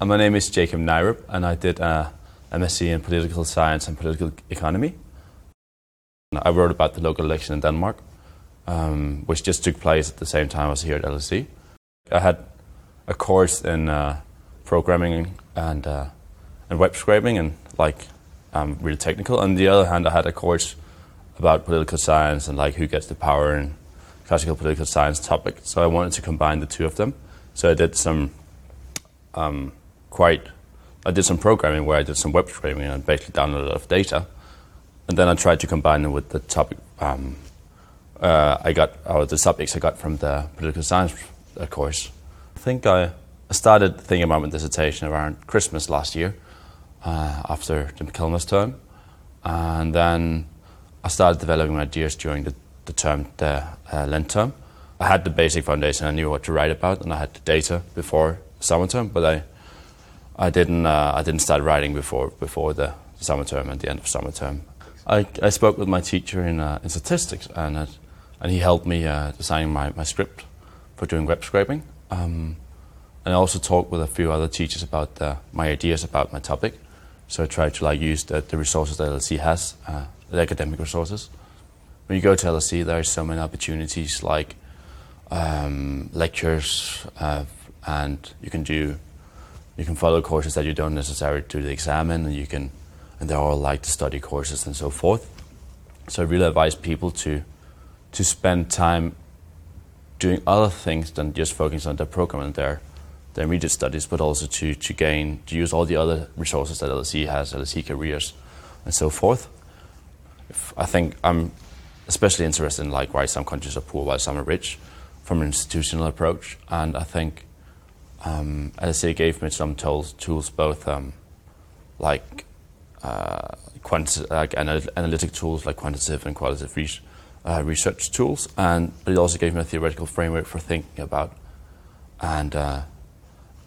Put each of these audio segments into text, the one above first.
Uh, my name is Jacob Nyrup, and I did a MSc in Political Science and Political Economy. I wrote about the local election in Denmark, um, which just took place at the same time I was here at LSE. I had a course in uh, programming and uh, and web scraping, and like um, really technical. On the other hand, I had a course about political science and like who gets the power and classical political science topic. So I wanted to combine the two of them. So I did some um, quite. I did some programming where I did some web scraping and basically downloaded a lot of data, and then I tried to combine it with the topic um, uh, I got, or the subjects I got from the political science uh, course. I think I started thinking about my dissertation around Christmas last year, uh, after the Michaelmas term, and then I started developing my ideas during the, the term, the uh, Lent term. I had the basic foundation. I knew what to write about, and I had the data before summer term, but I I didn't uh, I didn't start writing before before the summer term and the end of summer term. I, I spoke with my teacher in uh, in statistics and uh, and he helped me uh, designing my, my script for doing web scraping. Um, and I also talked with a few other teachers about the, my ideas about my topic. So I tried to like use the, the resources that LSE has, uh, the academic resources. When you go to LSE, there are so many opportunities like um, lectures, uh, and you can do you can follow courses that you don't necessarily do the exam in, and you can, and they're all like the study courses and so forth. So I really advise people to to spend time doing other things than just focusing on their program and their their immediate studies, but also to, to gain to use all the other resources that LSE has, LSE careers, and so forth. If I think I'm especially interested in like why some countries are poor why some are rich, from an institutional approach, and I think um, LSE gave me some tools, tools both um, like uh, quanti- like anal- analytic tools like quantitative and qualitative re- uh, research tools, and but it also gave me a theoretical framework for thinking about and uh,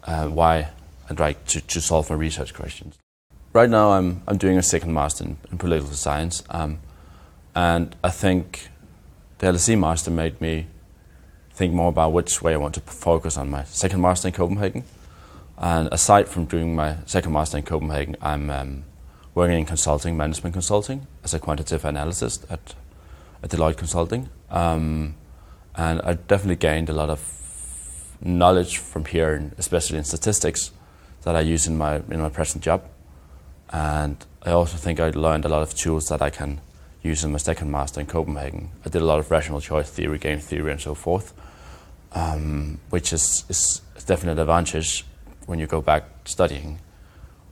uh why I'd like to, to solve my research questions. Right now, I'm I'm doing a second master in, in political science, um, and I think the LSE master made me think more about which way I want to focus on my second master in Copenhagen. And aside from doing my second master in Copenhagen, I'm um, working in consulting, management consulting, as a quantitative analyst at, at Deloitte Consulting. Um, and I definitely gained a lot of knowledge from here, especially in statistics, that I use in my in my present job. And I also think I learned a lot of tools that I can use in my second master in Copenhagen. I did a lot of rational choice theory, game theory, and so forth um, which is, is definitely an advantage when you go back studying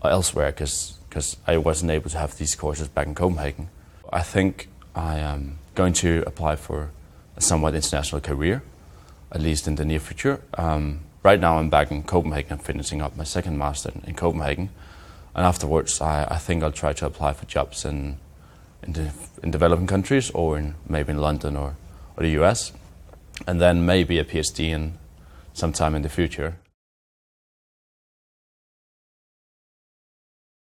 elsewhere because I wasn't able to have these courses back in Copenhagen. I think I am going to apply for a somewhat international career, at least in the near future. Um, right now, I'm back in Copenhagen, finishing up my second master in, in Copenhagen, and afterwards, I, I, think I'll try to apply for jobs in in, the, in developing countries or in maybe in London or, or the US and then maybe a PhD in sometime in the future.